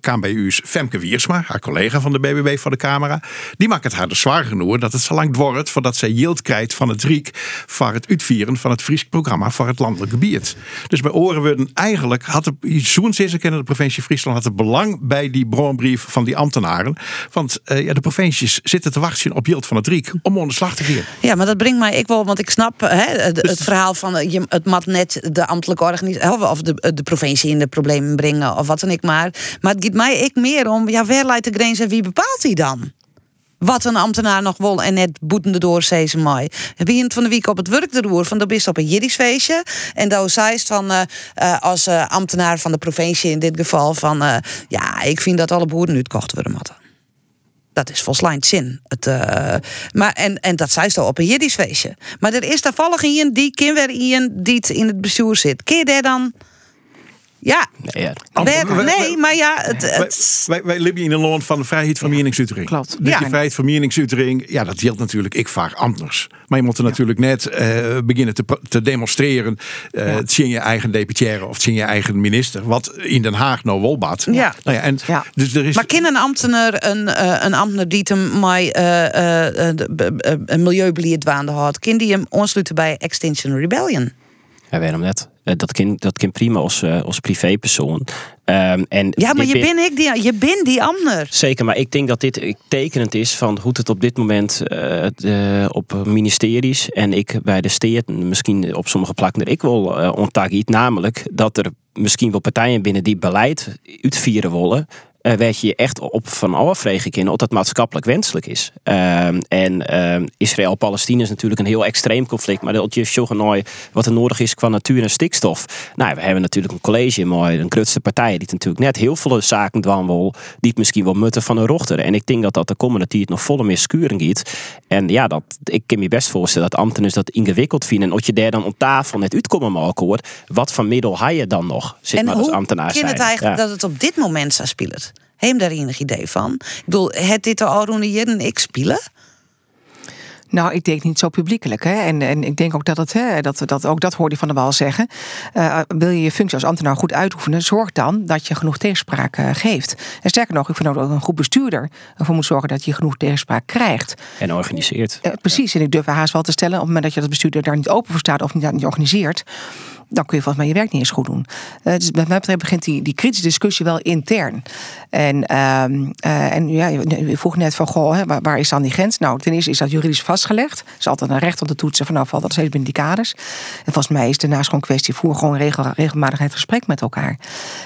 kwam bij u Femke Wiersma, haar collega van de BBB voor de camera. Die maakt het haar dus zwaar genoeg dat het zo lang dwort voordat zij yield krijgt van het Riek voor het uitvieren van het Fries programma voor het landelijk gebied. Dus bij oren worden eigenlijk had de zo'n ze kennen de provincie Friesland had het belang bij die bronbrief van die ambtenaren. Want uh, ja, de provincies zitten te wachten op yield van het Riek om onder de slag te gaan. Ja, maar dat brengt mij ik wel, want ik snap hè, het, dus het verhaal van je, het mat net de ambtelijke organisatie of de, de provincie in de problemen brengen of wat dan ik maar. Maar het gaat mij ik meer om, ja, waar leidt de grens en wie bepaalt die dan? Wat een ambtenaar nog wil en net boetende door ze mooi. Wie van de week op het werk de roer van de bist op een Jiddisch feestje. En daar zei van uh, uh, als uh, ambtenaar van de provincie in dit geval van ja, ik vind dat alle boeren uitkocht worden moeten. Dat is volgens zin. Het, maar, en, en dat zei ze op een Jiddisch feestje. Maar er is toevallig in die kinwer in die in het bestuur zit. Je daar dan ja, nee, ja. nee maar ja. Het, het... Wij, wij, wij in een land van de vrijheid van meningsuitering. Klopt. Dus ja. die vrijheid van meningsuitering, ja, dat geldt natuurlijk ik vaak anders. Maar je moet er natuurlijk net uh, beginnen te, te demonstreren. Uh, ja. Het zien je eigen deputaire of het zien je eigen minister. Wat in Den Haag nou wolbaat. Ja. Nou ja, en Dus er is... Maar kan een ambtenaar, een, uh, een ambtenaar die hem mij een milieubeleid waande had, kan die hem aansluiten bij Extinction Rebellion? Ja, waarom net? Dat kind, dat kind prima als, uh, als privépersoon. Um, en ja, maar je bent ben ik die, je bent die ander. Zeker, maar ik denk dat dit tekenend is van hoe het op dit moment uh, de, op ministeries en ik bij de steert, misschien op sommige plakken ik wel uh, namelijk dat er misschien wel partijen binnen die beleid uitvieren willen, uh, werd je echt op van afvregen kunnen of dat maatschappelijk wenselijk is. Uh, en uh, Israël-Palestina is natuurlijk een heel extreem conflict, maar dat je zo wat er nodig is qua natuur en stikstof. Nou, we hebben natuurlijk een college, mooi, een grootste partij, die natuurlijk net heel veel zaken dwan wil, die het misschien wel mutten van een rochter. En ik denk dat dat de komende tijd nog volle meer giet. En ja, dat, ik kan me best voorstellen dat ambtenaren dat ingewikkeld vinden. En als je daar dan op tafel net uitkomen maken hoort, wat voor middel ha je dan nog? Zit en maar als ambtenaar zijn. het eigenlijk dat het op dit moment zou spelen? Heeft daar enig idee van? Ik bedoel, het dit al Roene en ik spelen? Nou, ik denk niet zo publiekelijk. Hè? En, en ik denk ook dat het, hè, dat, dat, ook dat hoorde je van de Wal zeggen. Uh, wil je je functie als ambtenaar goed uitoefenen, zorg dan dat je genoeg tegenspraak uh, geeft. En sterker nog, ik vind ook dat een goed bestuurder ervoor moet zorgen dat je genoeg tegenspraak krijgt. En organiseert. Uh, precies, en ik durf haast wel te stellen, op het moment dat je als bestuurder daar niet open voor staat of niet, niet organiseert, dan kun je volgens mij je werk niet eens goed doen. Uh, dus bij mij begint die, die kritische discussie wel intern. En, uh, uh, en ja, je vroeg net van, goh, hè, waar, is dan die grens? Nou, ten eerste is dat juridisch vastgelegd. Er is altijd een recht om te toetsen van, nou, valt dat steeds binnen die kaders. En volgens mij is daarnaast gewoon een kwestie, voer gewoon regel, regelmatig gesprek met elkaar.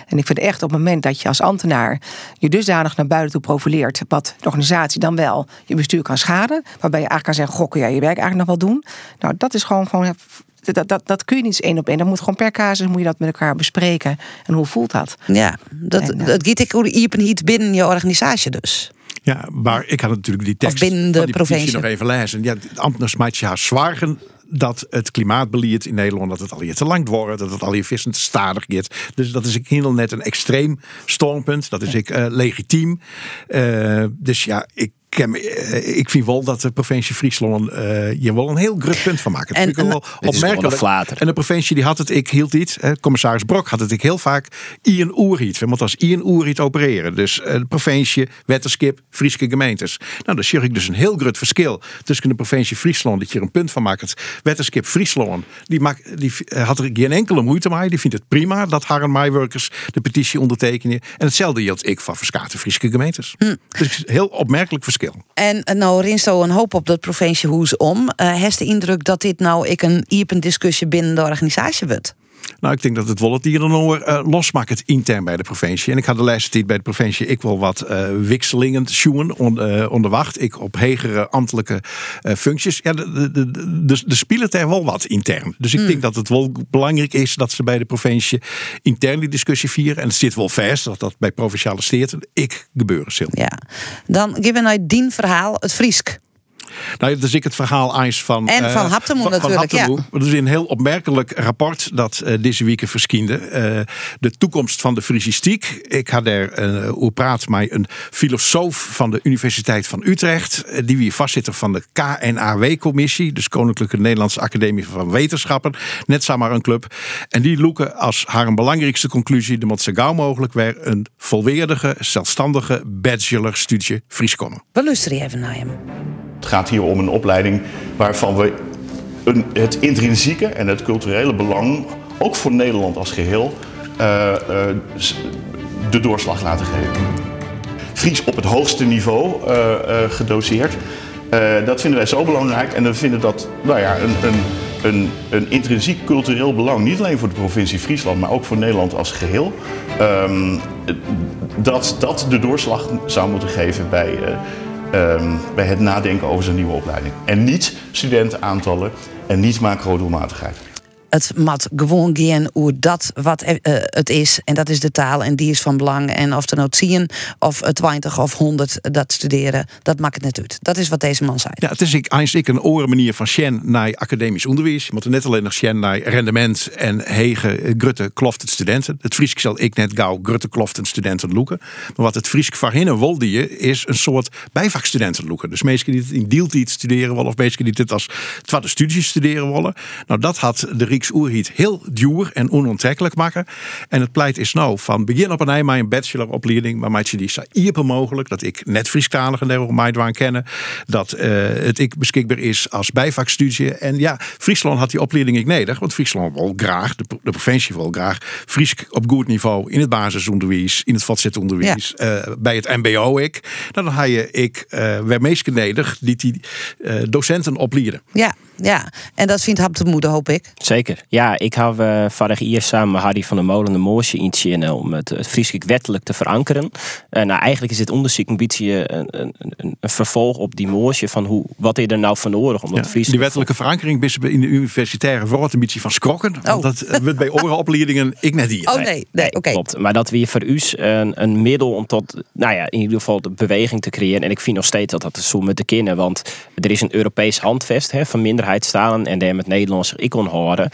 En ik vind echt op het moment dat je als ambtenaar je dusdanig naar buiten toe profileert, wat de organisatie dan wel je bestuur kan schaden, waarbij je eigenlijk kan zeggen, goh, kun jij je werk eigenlijk nog wel doen? Nou, dat is gewoon, gewoon dat, dat, dat kun je niet één op één. Dan moet gewoon per casus moet je dat met elkaar bespreken. En hoe voelt dat? Ja, dat, en, uh, dat giet ik niet binnen je organisatie dus. Ja, maar ik had natuurlijk die tekst binnen de van die provincie nog even lezen. Ja, de ambtenars maakt je haar zwagen dat het klimaatbeleid in Nederland dat het al hier te lang wordt, dat het al hier vissen te stadig gaat. Dus dat is ik heel net een extreem standpunt. Dat is ik uh, legitiem. Uh, dus ja, ik ik vind wel dat de provincie Friesland uh, je wel een heel groot punt van maakt. En, ik wel opmerkelijk. En de provincie die had het ik hield iets. Commissaris Brok had het ik heel vaak Ian Oerhiet. Want als Ian Oerhiet opereren. Dus uh, de provincie, Wetterskip, Friese gemeentes. Nou, dan zie ik dus een heel groot verschil tussen de provincie Friesland, dat je er een punt van maakt. Wetterskip Friesland, die, maakt, die had er geen enkele moeite mee. Die vindt het prima dat Harren Maiworkers de petitie ondertekenen. En hetzelfde hield ik van Verskate Friese gemeentes. Hm. Dus heel opmerkelijk verschil. En nou Rinsto een hoop op dat provinciehoes om. Uh, heeft de indruk dat dit nou ik een iepen discussie binnen de organisatie wordt? Nou, ik denk dat het wel het hier dan uh, losmaakt intern bij de provincie. En ik had de laatste tijd bij de provincie ik wel wat uh, wisselingen schoen on, uh, onderwacht. Ik op hegere ambtelijke functies. Ja, de, de, de, de, de spelen er wel wat intern. Dus ik Hmm. denk dat het wel belangrijk is dat ze bij de provincie intern die discussie vieren. En het zit wel vast dat dat bij provinciale steden ik gebeuren zal. Ja, dan geven naar dien verhaal het Friesk. Nou, dat is ik het verhaal eens van. En van uh, Haptemoe van, natuurlijk, van Haptemoe. Dat is een heel opmerkelijk rapport dat uh, deze week verschijnde. Uh, de toekomst van de frisistiek. Ik had er hoe praat mij een filosoof van de Universiteit van Utrecht. die weer vastzitter van de KNAW-commissie. Dus Koninklijke Nederlandse Academie van Wetenschappen. Net samen een club. En die loeken als haar belangrijkste conclusie. de moet zo gauw mogelijk weer een volwaardige, zelfstandige bachelorstudie Fries komen. We luisteren even naar hem. Het gaat hier om een opleiding waarvan we een, het intrinsieke en het culturele belang, ook voor Nederland als geheel, uh, uh, de doorslag laten geven. Fries op het hoogste niveau uh, gedoseerd. dat vinden wij zo belangrijk en we vinden dat nou ja, een, een, een, een intrinsiek cultureel belang, niet alleen voor de provincie Friesland, maar ook voor Nederland als geheel. Um, dat dat de doorslag zou moeten geven bij um, bij het nadenken over zijn nieuwe opleiding. En niet studentenaantallen en niet macro-doelmatigheid. Het mat gewoon gaan hoe dat wat uh, het is. En dat is de taal en die is van belang. En of er nou 10 of 20 of 100 dat studeren, dat maakt het net uit. Dat is wat deze man zei. Ja, het is eigenlijk een oren manier van Shen naar academisch onderwijs. Je moet er net alleen nog Shen naar rendement en hege grutte het studenten. Het Friesk zal ik net gauw grutte kloft en studenten loeken. Maar wat het Friesk hinnen wilde je, is een soort bijvakstudenten loeken. Dus mensen die het in deeltijd studeren willen of mensen die dit als tweede studie studeren willen. Nou, dat had de Oerhiet heel duur en onontrekkelijk maken. En het pleit is nou van begin op een eind een bacheloropleiding, maar maak je die zo ieper mogelijk dat ik net Friesktalig en daarom mij dwaan kennen, dat uh, het ik beschikbaar is als bijvakstudie. En ja, Friesland had die opleiding ik nodig, want Friesland wil graag, de, de provincie wil graag Friesk op goed niveau in het basisonderwijs, in het voortzetonderwijs, ja. uh, bij het MBO ik. Nou, dan ga je ik uh, weer meestal nodig die die docenten opleiden. Ja, ja, en dat vindt Hap de moeder, hoop ik. Zeker. Ja, ik heb uh, vorig jaar samen met Harry van der Molen de Moosje in om het, het Friesk wettelijk te verankeren. Uh, nou, eigenlijk is dit onderzoek een beetje een, een, een, een vervolg op die Moosje van hoe, wat is er nou voor nodig om ja, dat Die wettelijke verankering is in de universitaire een beetje van skrokken. Oh. Want dat wordt bij orenopleidingen ik net hier. Oh nee, nee, nee oké. Okay. Klopt. Maar dat weer voor u een, een middel om tot, nou ja, in ieder geval de beweging te creëren. En ik vind nog steeds dat dat zo moet te kennen. Want er is een Europees handvest hè, van minderheidstalen en daar met Nederlands ik kon horen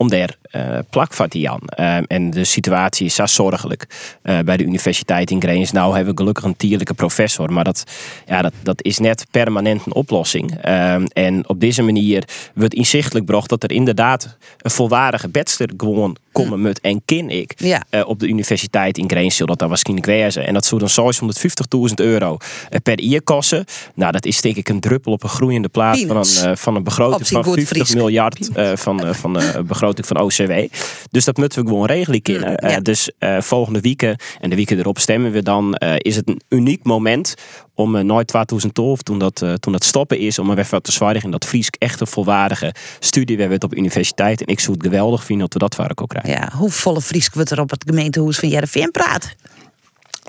om daar uh, plak van die Jan. en de situatie is zo zorgelijk bij de universiteit in Greens. Nou hebben we gelukkig een tierlijke professor, maar dat, ja, dat, dat is net permanent een oplossing. en op deze manier wordt inzichtelijk gebracht dat er inderdaad een volwaardige bedster gewoon komen hm. met en kin ik ja. op de universiteit in Greens. Dat daar waarschijnlijk wezen. En dat zou dan 650.000 euro per jaar kosten. Nou, dat is denk ik een druppel op een groeiende plaats van een, van een begroting van 50 miljard uh, van, uh, van de begroting van OCW. Dus dat moeten we gewoon regelen kunnen. Uh, Dus volgende weken en de weken erop stemmen we dan. is het een uniek moment om nooit 2012, toen dat, toen dat stoppen is, om er even te zwaardigen dat Fries echt een volwaardige studie we hebben op universiteit. En ik zou het geweldig vinden dat we dat waar ook krijgen. Ja, hoe volle Fries we er op het gemeentehuis van Jereveen praat?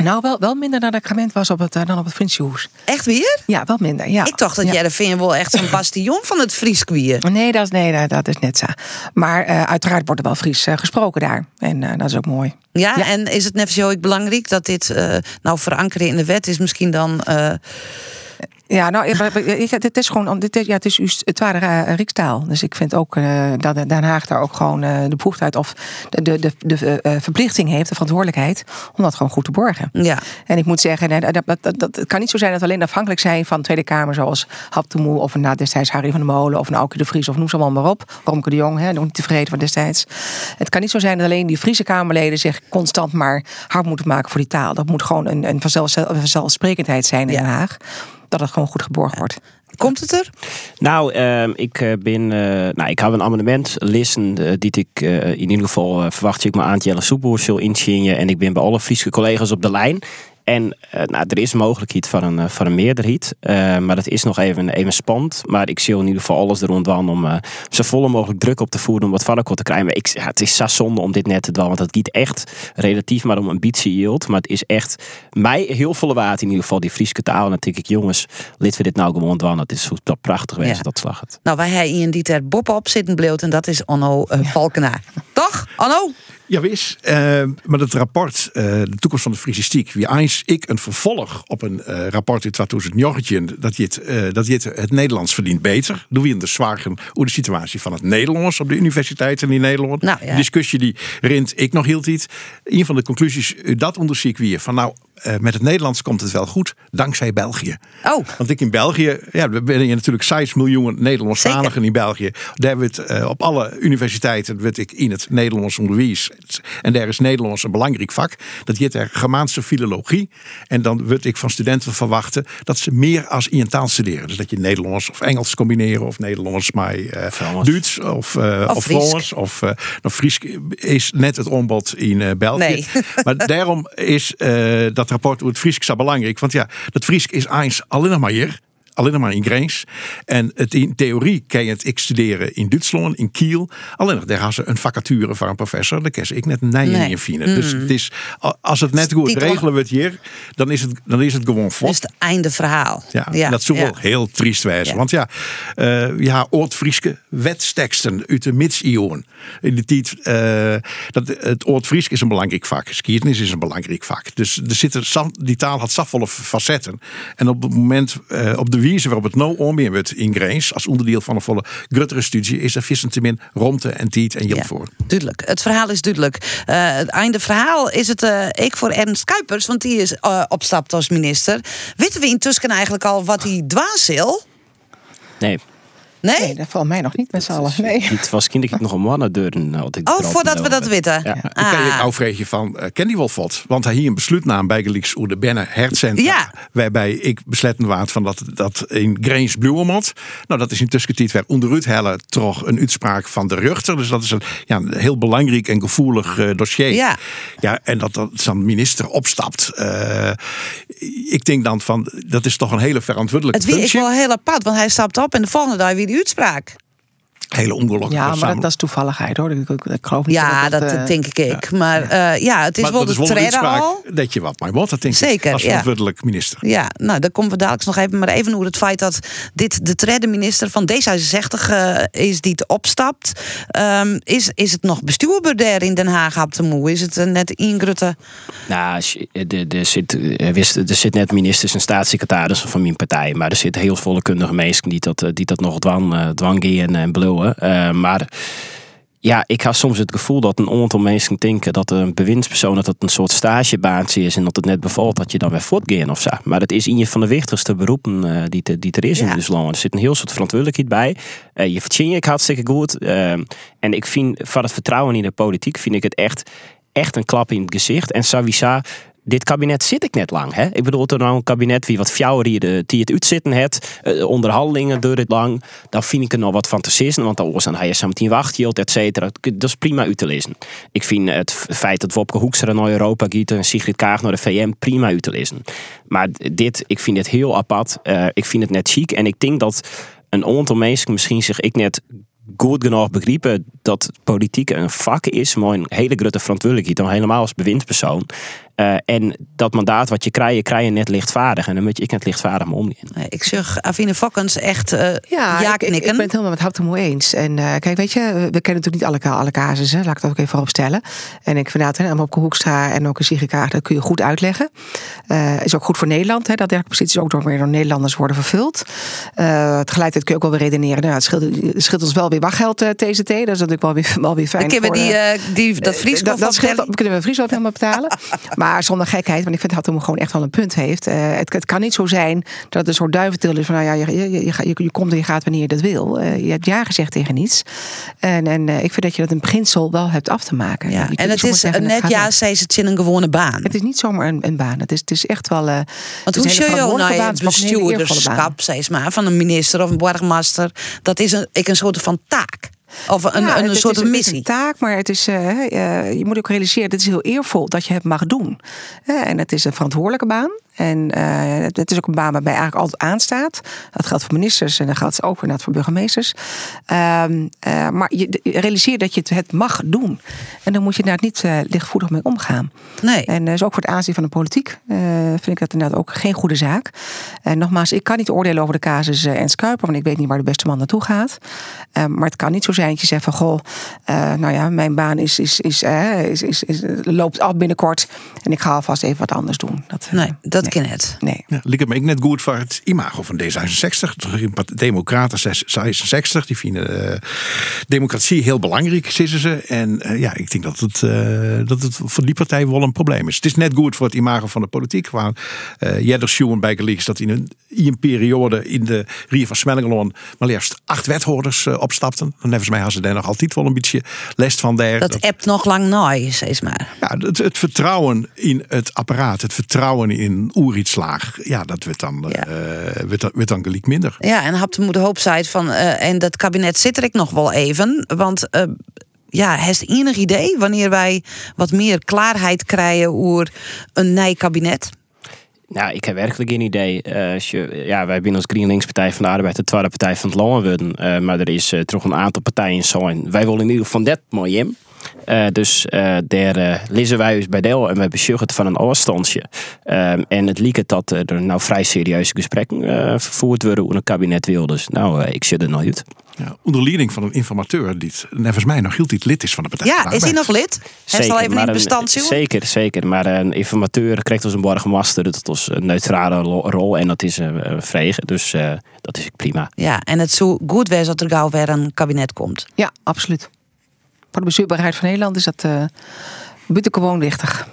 Nou, wel, wel minder dan ik gewend was op het, dan op het Friesjehoes. Echt weer? Ja, wel minder. Ja. Ik dacht dat ja. Jereveen wel echt zo'n [laughs] bastion van het Frieskwier. Nee, dat is, nee, dat is net zo. Maar uh, uiteraard wordt er wel Fries uh, gesproken daar. En uh, dat is ook mooi. Ja, ja, en is het net zo belangrijk dat dit nou verankeren in de wet is misschien dan... Ja, nou, het is gewoon, dit, ja, het is het ware uh, Rikstaal. Dus ik vind ook uh, dat Den Haag daar ook gewoon uh, de bevoegdheid of de, de, de, de verplichting heeft, de verantwoordelijkheid, om dat gewoon goed te borgen. Ja. En ik moet zeggen, dat, dat, dat, dat, het kan niet zo zijn dat we alleen afhankelijk zijn van de Tweede Kamer, zoals Hap de Moe of na destijds Harry van der Molen of een Auke de Vries of noem ze allemaal maar op. Romke de Jong, hè, nog niet te vergeten van destijds. Het kan niet zo zijn dat alleen die Friese Kamerleden zich constant maar hard moeten maken voor die taal. Dat moet gewoon een, een vanzelfsprekendheid zijn in Den Haag dat het gewoon goed geborgd wordt. Komt het er? Nou, uh, ik ben. Uh, nou, ik heb een amendement lezen uh, die ik in ieder geval verwacht ik me aan Jelle Soepboer zal inzien. En ik ben bij alle Friese collega's op de lijn. En uh, nou, er is mogelijkheid van een, van een meerderheid. Uh, maar dat is nog even, even spannend. Maar ik zie in ieder geval alles er rondwan om uh, zo volle mogelijk druk op te voeren om wat varkot te krijgen. Maar ik, ja, het is zo zonde om dit net te doen. Want het gaat echt relatief maar om ambitie yield. Maar het is echt mij heel volle water in ieder geval. Die Friese taal. En dan denk ik, jongens, lid we dit nou gewoon doen. Dat is zo prachtig geweest, ja. dat slag het. Nou, wij hebben in die ter Bob op zitten bleut. En dat is Onno uh, Valkenaar. Toch, Onno? Ja, wis. Uh, maar het rapport, uh, de toekomst van de frisistiek, wie eens ik een vervolg op een uh, rapport in 2019, dat het, dat je het, Nederlands verdient beter. Doe je in de zwagen hoe de situatie van het Nederlands op de universiteiten in Nederland. Nou, ja. Discussie die rint ik nog hield iets. Een van de conclusies, dat onderzoek weer. Van nou, uh, met het Nederlands komt het wel goed, dankzij België. Oh. Want ik in België, ja, we ben je natuurlijk 6 miljoen Nederlandstaligen in België. Daar het uh, op alle universiteiten weet ik in het Nederlands onderwijs. En daar is Nederlands een belangrijk vak. Dat heet er Germaanse filologie. En dan wil ik van studenten verwachten dat ze meer als in een taal studeren. Dus dat je Nederlands of Engels combineren, of Nederlands maar uh, Duits of, uh, of, of Frans. Of nou, Fries is net het ombod in België. Nee. maar daarom is dat rapport over het Friesk zo belangrijk. Want ja, dat Friesk is eens alleen nog maar hier alleen maar in Greens. En het in theorie kan je het ik studeren in Duitsland, in Kiel. Alleen nog, daar gaan ze een vacature voor een professor. Daar kan ik net een nee. in vinden. Mm. Dus het is, als het net goed regelen we het hier, dan is het, dan is het gewoon vol. Dat is het einde verhaal. Ja, ja dat zou ja. wel heel triest wijzen. Ja. Want ja, uh, ja Oort-Frieske wetsteksten uit de mits-ioon. In de tijd, uh, dat, het Oort-Friesk is een belangrijk vak. Skiernis is een belangrijk vak. Dus er zitten, die taal had zoveel facetten. En op het moment, uh, op de wijze waarop het nou omweer wordt in Greens, als onderdeel van een volle gruttere studie, is er vissen te min romte en tiet en jil voor. Duidelijk. Het verhaal is duidelijk. Uh, het einde verhaal is het uh, ik voor Ernst Kuipers, want die is uh, opstapt als minister. Weten we intussen eigenlijk al wat hij dwaas wil? Nee. Nee? nee, dat valt mij nog niet met z'n allen. Nee. Het was kinderlijk nog een mannendeuren. Oh, voordat we dat weten. Ja. Ah. Dan kan je ook vreetje van uh, ken die wel wat? Want hij hier een besluitnaam bij Gelieks oer de Benne Hertcentrum. Ja. Waarbij ik besletten waard van dat, dat in Greens Bluwemond. Nou, dat is intussen tijd weer onderuit hellen toch een uitspraak van de Ruchter. Dus dat is een, ja, een heel belangrijk en gevoelig uh, dossier. Ja. ja. En dat, dat zo'n minister opstapt. Uh, ik denk dan van, dat is toch een hele verantwoordelijke Het wie functie. ik wel heel apart, want hij stapt op en de volgende dag weer die uitspraak. Hele ongelukkig. Ja, maar dat, dat, is toevalligheid hoor. Ik, ik, ik geloof niet ja, dat, uh, denk ik. Ja. Maar uh, ja, het is maar wel de treden al. Dat je wat maar wat, dat denk Zeker, ik. Als ja. verantwoordelijk minister. Ja, nou, daar komen we dadelijk nog even. Maar even over het feit dat dit de trede minister van D66 uh, is die het opstapt. Um, is, is het nog bestuurbaar daar in Den Haag op de moe? Is het uh, net ingrutte? Nou, er zit, er zit net ministers en staatssecretarissen van mijn partij. Maar er zitten heel volle kundige mensen die dat, die dat nog dwang, dwang gaan en Uh, maar Ja, ik had soms het gevoel dat een aantal mensen denken dat een bewindspersoon dat het een soort stagebaantje is en dat het net bevalt dat je dan weer voortgaan of zo. Maar dat is een van de wichtigste beroepen uh, die, te, die er is in dit land. Er zit een heel soort verantwoordelijkheid bij. Uh, je verdient ik hartstikke goed. Uh, en ik vind van het vertrouwen in de politiek vind ik het echt, echt een klap in het gezicht. En Savisa dit kabinet zit ik net lang. Hè? Ik bedoel, er nou een kabinet wie wat fjouwer hier die het uitzitten heeft, uh, onderhandelingen duurt het lang, dan vind ik er nog wat van want dan was hij je samen wachthield, et cetera. Dat is prima lezen. Ik vind het feit dat Wopke Hoekstra naar Europa giet en Sigrid Kaag naar de VM prima lezen. Maar dit, ik vind het heel apart. Uh, ik vind het net chic en ik denk dat een aantal misschien zich ik net goed genoeg begrepen dat politiek een vak is, maar een hele grote verantwoordelijkheid, dan helemaal als bewindspersoon. Uh, en dat mandaat wat je krijgt, krijg je net lichtvaardig. En dan moet je ik net lichtvaardig me omgaan. Ik zeg Avine Fokkens echt uh, ja, ja ik, ik, ik, ben het helemaal met Houten eens. En uh, kijk, weet je, we kennen natuurlijk niet alle, alle casussen. Laat ik dat ook even opstellen. En ik vind dat op Hoekstra en ook een Sigrid dat kun je goed uitleggen. is ook goed voor Nederland. Hè, dat dergelijke posities ook door, weer door Nederlanders worden vervuld. tegelijkertijd kun je ook wel weer redeneren. Nou, het, scheelt, het scheelt ons wel weer wachtgeld, TCT. Dat is natuurlijk wel weer, wel weer fijn. Dan kunnen we die, die, dat Friesland dat, dat kunnen we Friesland helemaal betalen. [laughs] maar Maar zonder gekheid, want ik vind dat hij gewoon echt wel een punt heeft. Uh, het, het, kan niet zo zijn dat het een soort duiventil is van nou ja, je, je, je, je, je komt en je gaat wanneer je dat wil. Uh, je hebt ja gezegd tegen niets. En, en uh, ik vind dat je dat in beginsel wel hebt af te maken. Ja. En het is zeggen, net ja, zei ze het in een gewone baan. Het is niet zomaar een, een baan. Het is, het is echt wel. Want hoe je naar het bestuurderschap, zeg maar, van een minister of een burgemeester? Dat is een, ik een soort van taak. Of een, ja, een, soort is, missie. een taak, maar het is, uh, uh, je moet ook realiseren, het is heel eervol dat je het mag doen. Uh, en het is een verantwoordelijke baan. En uh, het is ook een baan waarbij eigenlijk altijd aanstaat. Dat geldt voor ministers en dat geldt ook inderdaad voor burgemeesters. Uh, uh, maar je realiseert dat je het mag doen. En dan moet je daar niet uh, lichtvoetig mee omgaan. Nee. En dus ook voor het aanzien van de politiek vind ik dat inderdaad ook geen goede zaak. En nogmaals, ik kan niet oordelen over de casus Ernst Kuiper, want ik weet niet waar de beste man naartoe gaat. maar het kan niet zo zijn dat je zegt van goh, nou ja, mijn baan is, is, is, is, is, is, loopt af binnenkort en ik ga alvast even wat anders doen. Dat, nee, dat nee. net. Nee. Ja, lijkt me ik net goed voor het imago van D66. Democraten 66, die vinden uh, democratie heel belangrijk, zeggen ze. En uh, ja, ik denk dat het, uh, dat het voor die partij wel een probleem is. Het is net goed voor het imago van de politiek. Waar uh, Jedder Sjoen bij geleerd dat in een, in een periode in de Rie van Smellingeloon maar liefst acht wethouders opstapten. Dan hebben ze mij hadden ze daar nog altijd wel een beetje les van daar. Dat, dat appt nog lang nooit, zeg maar. Ja, het, het vertrouwen in het apparaat, het vertrouwen in Oeritslaag, ja, dat werd dan, ja. uh, werd, werd dan gelijk minder. Ja, en had de hoop zei van, uh, en dat kabinet zit er ik nog wel even, want uh, ja, heeft enig idee wanneer wij wat meer klaarheid krijgen over een nieuw kabinet? Nou, ik heb werkelijk geen idee. Uh, als je, ja, wij zijn als GreenLinks Partij van de Arbeid de tweede partij van het land worden. Uh, maar er is uh, toch een aantal partijen zijn. Wij willen in ieder geval net mooi in. Uh, dus uh, daar uh, lezen wij dus bij deel en we besjuggen het van een afstandje. en het liep dat er nou vrij serieuze gesprekken vervoerd worden hoe een kabinet wil. Dus nou, ik zit er nog uit. Ja, onder leiding van een informateur die volgens mij nog heel niet lid is van de Partij Ja, is hij nog lid? Heeft al even in bestand Zeker, zeker. Maar een informateur krijgt als een borgmaster dat als een neutrale rol en dat is een vregen. Dus dat is prima. Ja, en het zou goed wezen dat er gauw weer een kabinet komt. Ja, absoluut voor de bestuurbaarheid van Nederland is dat uh, buitengewoon wichtig.